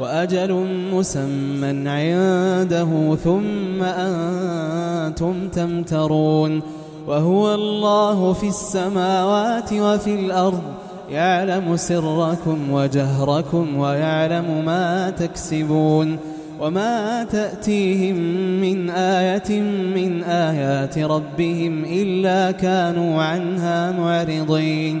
وأجل مسمى عنده ثم أنتم تمترون وهو الله في السماوات وفي الأرض يعلم سركم وجهركم ويعلم ما تكسبون وما تأتيهم من آية من آيات ربهم إلا كانوا عنها معرضين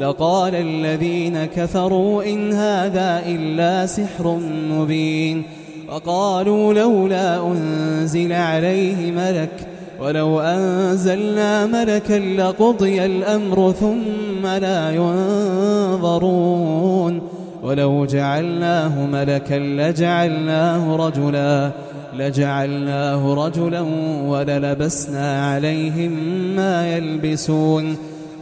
لقال الذين كفروا إن هذا إلا سحر مبين وقالوا لولا أنزل عليه ملك ولو أنزلنا ملكا لقضي الأمر ثم لا ينظرون ولو جعلناه ملكا لجعلناه رجلا لجعلناه رجلا وللبسنا عليهم ما يلبسون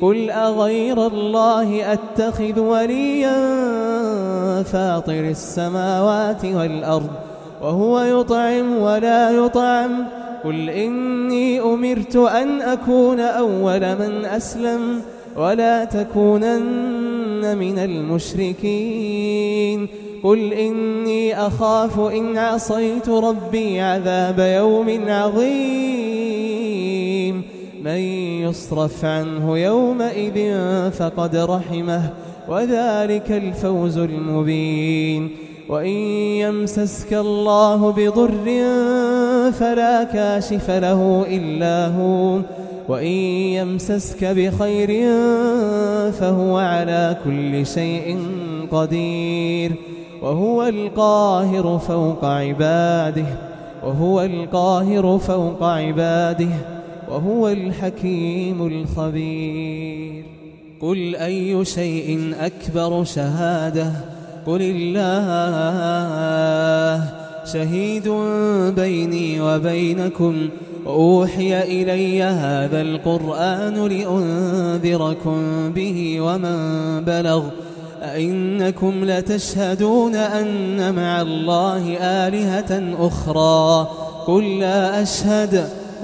قل أغير الله أتخذ وليا فاطر السماوات والأرض وهو يطعم ولا يطعم قل إني أمرت أن أكون أول من أسلم ولا تكونن من المشركين قل إني أخاف إن عصيت ربي عذاب يوم عظيم من يصرف عنه يومئذ فقد رحمه وذلك الفوز المبين. وإن يمسسك الله بضر فلا كاشف له إلا هو وإن يمسسك بخير فهو على كل شيء قدير. وهو القاهر فوق عباده وهو القاهر فوق عباده. وهو الحكيم الخبير. قل أي شيء أكبر شهادة؟ قل الله. شهيد بيني وبينكم. وأوحي إلي هذا القرآن لأنذركم به ومن بلغ. أئنكم لتشهدون أن مع الله آلهة أخرى. قل لا أشهد.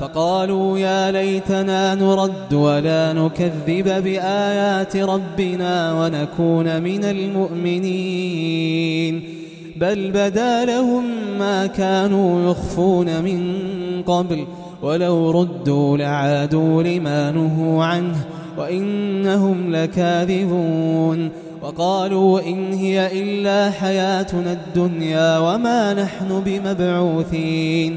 فقالوا يا ليتنا نرد ولا نكذب بآيات ربنا ونكون من المؤمنين. بل بدا لهم ما كانوا يخفون من قبل ولو ردوا لعادوا لما نهوا عنه وإنهم لكاذبون. وقالوا إن هي إلا حياتنا الدنيا وما نحن بمبعوثين.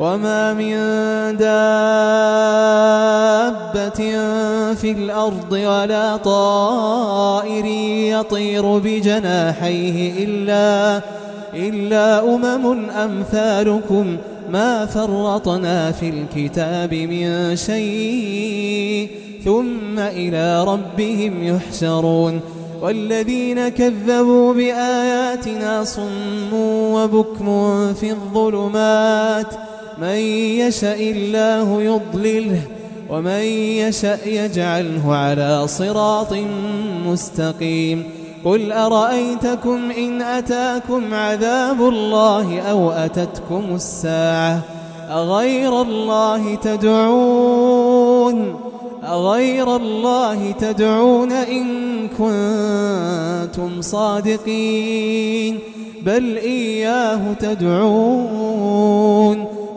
وما من دابة في الأرض ولا طائر يطير بجناحيه إلا, إلا أمم أمثالكم ما فرطنا في الكتاب من شيء ثم إلى ربهم يحشرون. والذين كذبوا بآياتنا صم وبكم في الظلمات من يشاء الله يضلله ومن يشاء يجعله على صراط مستقيم. قل أرأيتكم إن أتاكم عذاب الله أو أتتكم الساعة؟ أغير الله تدعون؟ أغير الله تدعون إن كنتم صادقين؟ بل إياه تدعون.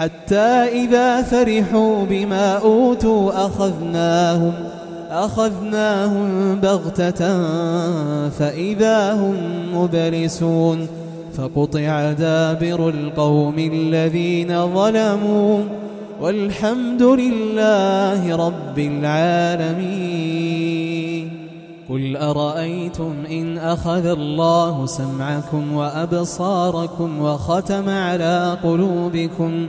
حتى إذا فرحوا بما أوتوا أخذناهم أخذناهم بغتة فإذا هم مبلسون فقطع دابر القوم الذين ظلموا والحمد لله رب العالمين قل أرأيتم إن أخذ الله سمعكم وأبصاركم وختم على قلوبكم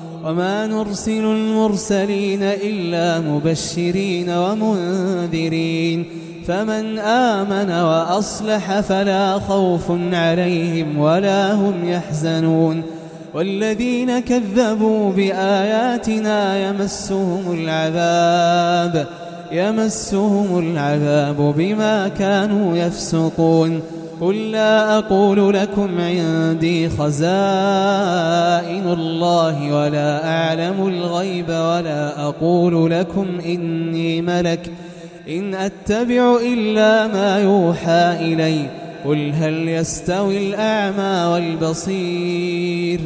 وما نرسل المرسلين إلا مبشرين ومنذرين فمن آمن وأصلح فلا خوف عليهم ولا هم يحزنون والذين كذبوا بآياتنا يمسهم العذاب يمسهم العذاب بما كانوا يفسقون قل لا أقول لكم عندي خزائن الله ولا أعلم الغيب ولا أقول لكم إني ملك إن أتبع إلا ما يوحى إلي قل هل يستوي الأعمى والبصير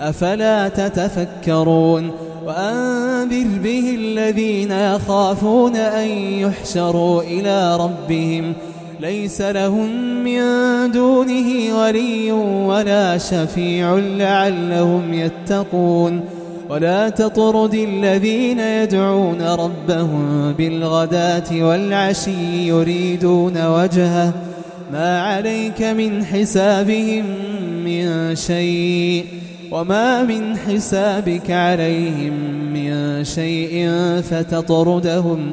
أفلا تتفكرون وأنذر به الذين يخافون أن يحشروا إلى ربهم ليس لهم من دونه ولي ولا شفيع لعلهم يتقون. ولا تطرد الذين يدعون ربهم بالغداة والعشي يريدون وجهه. ما عليك من حسابهم من شيء. وما من حسابك عليهم من شيء فتطردهم.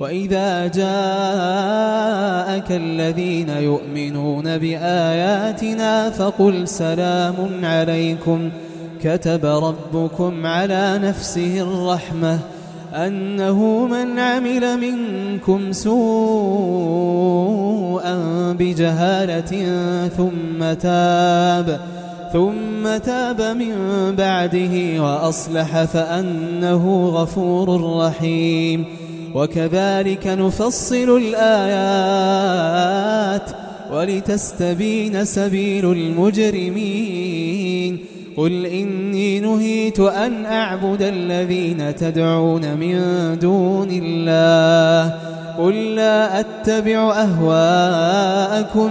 وإذا جاءك الذين يؤمنون بآياتنا فقل سلام عليكم. كتب ربكم على نفسه الرحمة أنه من عمل منكم سوءا بجهالة ثم تاب ثم تاب من بعده وأصلح فأنه غفور رحيم. وكذلك نفصل الآيات ولتستبين سبيل المجرمين. قل إني نهيت أن أعبد الذين تدعون من دون الله. قل لا أتبع أهواءكم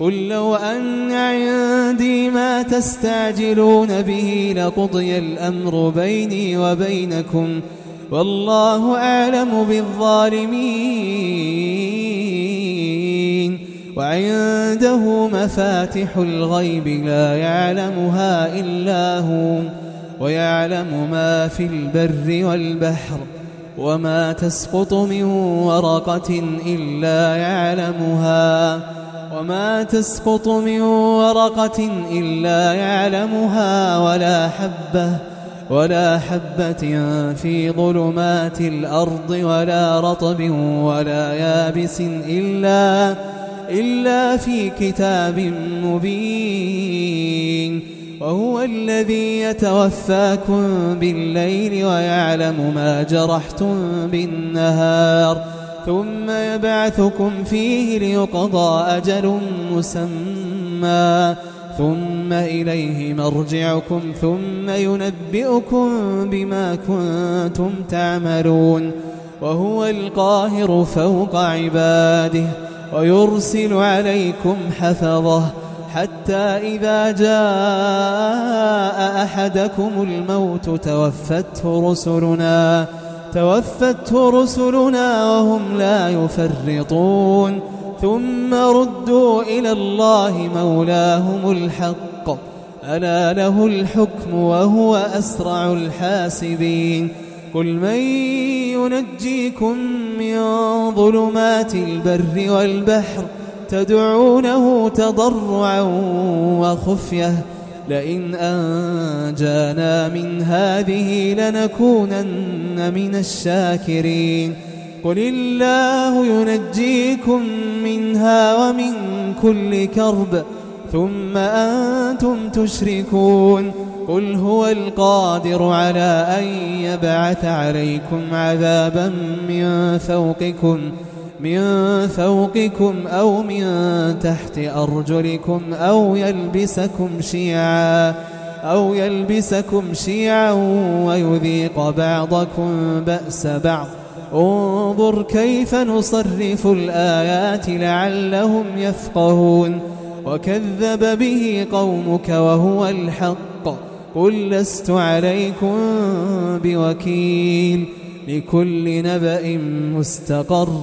قل لو أن عندي ما تستعجلون به لقضي الأمر بيني وبينكم والله أعلم بالظالمين وعنده مفاتح الغيب لا يعلمها إلا هو ويعلم ما في البر والبحر وما تسقط من ورقة إلا يعلمها وما تسقط من ورقة إلا يعلمها ولا حبة ولا حبة في ظلمات الأرض ولا رطب ولا يابس إلا إلا في كتاب مبين. وهو الذي يتوفاكم بالليل ويعلم ما جرحتم بالنهار. ثم يبعثكم فيه ليقضى أجل مسمى. ثم إليه مرجعكم ثم ينبئكم بما كنتم تعملون. وهو القاهر فوق عباده ويرسل عليكم حفظه. حتى إذا جاء أحدكم الموت توفته رسلنا. توفته رسلنا وهم لا يفرطون. ثم ردوا إلى الله مولاهم الحق. ألا له الحكم وهو أسرع الحاسبين. قل من ينجيكم من ظلمات البر والبحر تدعونه تضرعا وخفية. لئن أنجانا من هذه لنكونن من الشاكرين. قل الله ينجيكم منها ومن كل كرب ثم أنتم تشركون. قل هو القادر على أن يبعث عليكم عذابا من فوقكم. من فوقكم أو من تحت أرجلكم أو يلبسكم شيعا أو يلبسكم شيعا ويذيق بعضكم بأس بعض. انظر كيف نصرف الآيات لعلهم يفقهون. وكذب به قومك وهو الحق. قل لست عليكم بوكيل. لكل نبأ مستقر.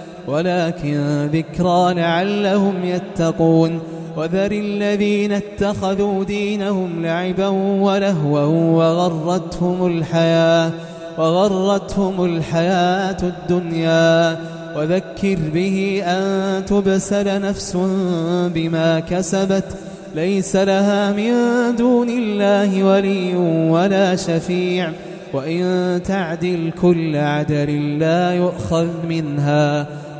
ولكن ذكرى لعلهم يتقون وذر الذين اتخذوا دينهم لعبا ولهوا وغرتهم الحياة وغرتهم الحياة الدنيا وذكر به أن تبسل نفس بما كسبت ليس لها من دون الله ولي ولا شفيع وإن تعدل كل عدل لا يؤخذ منها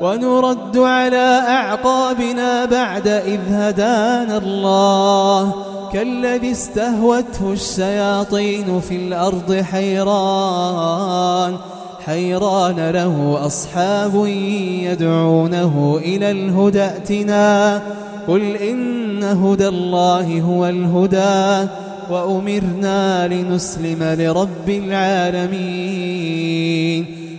ونرد على أعقابنا بعد إذ هدانا الله. كالذي استهوته الشياطين في الأرض حيران. حيران له أصحاب يدعونه إلى الهدى ائتنا. قل إن هدى الله هو الهدى. وأمرنا لنسلم لرب العالمين.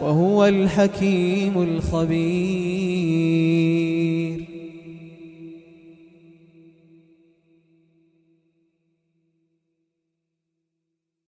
وهو الحكيم الخبير.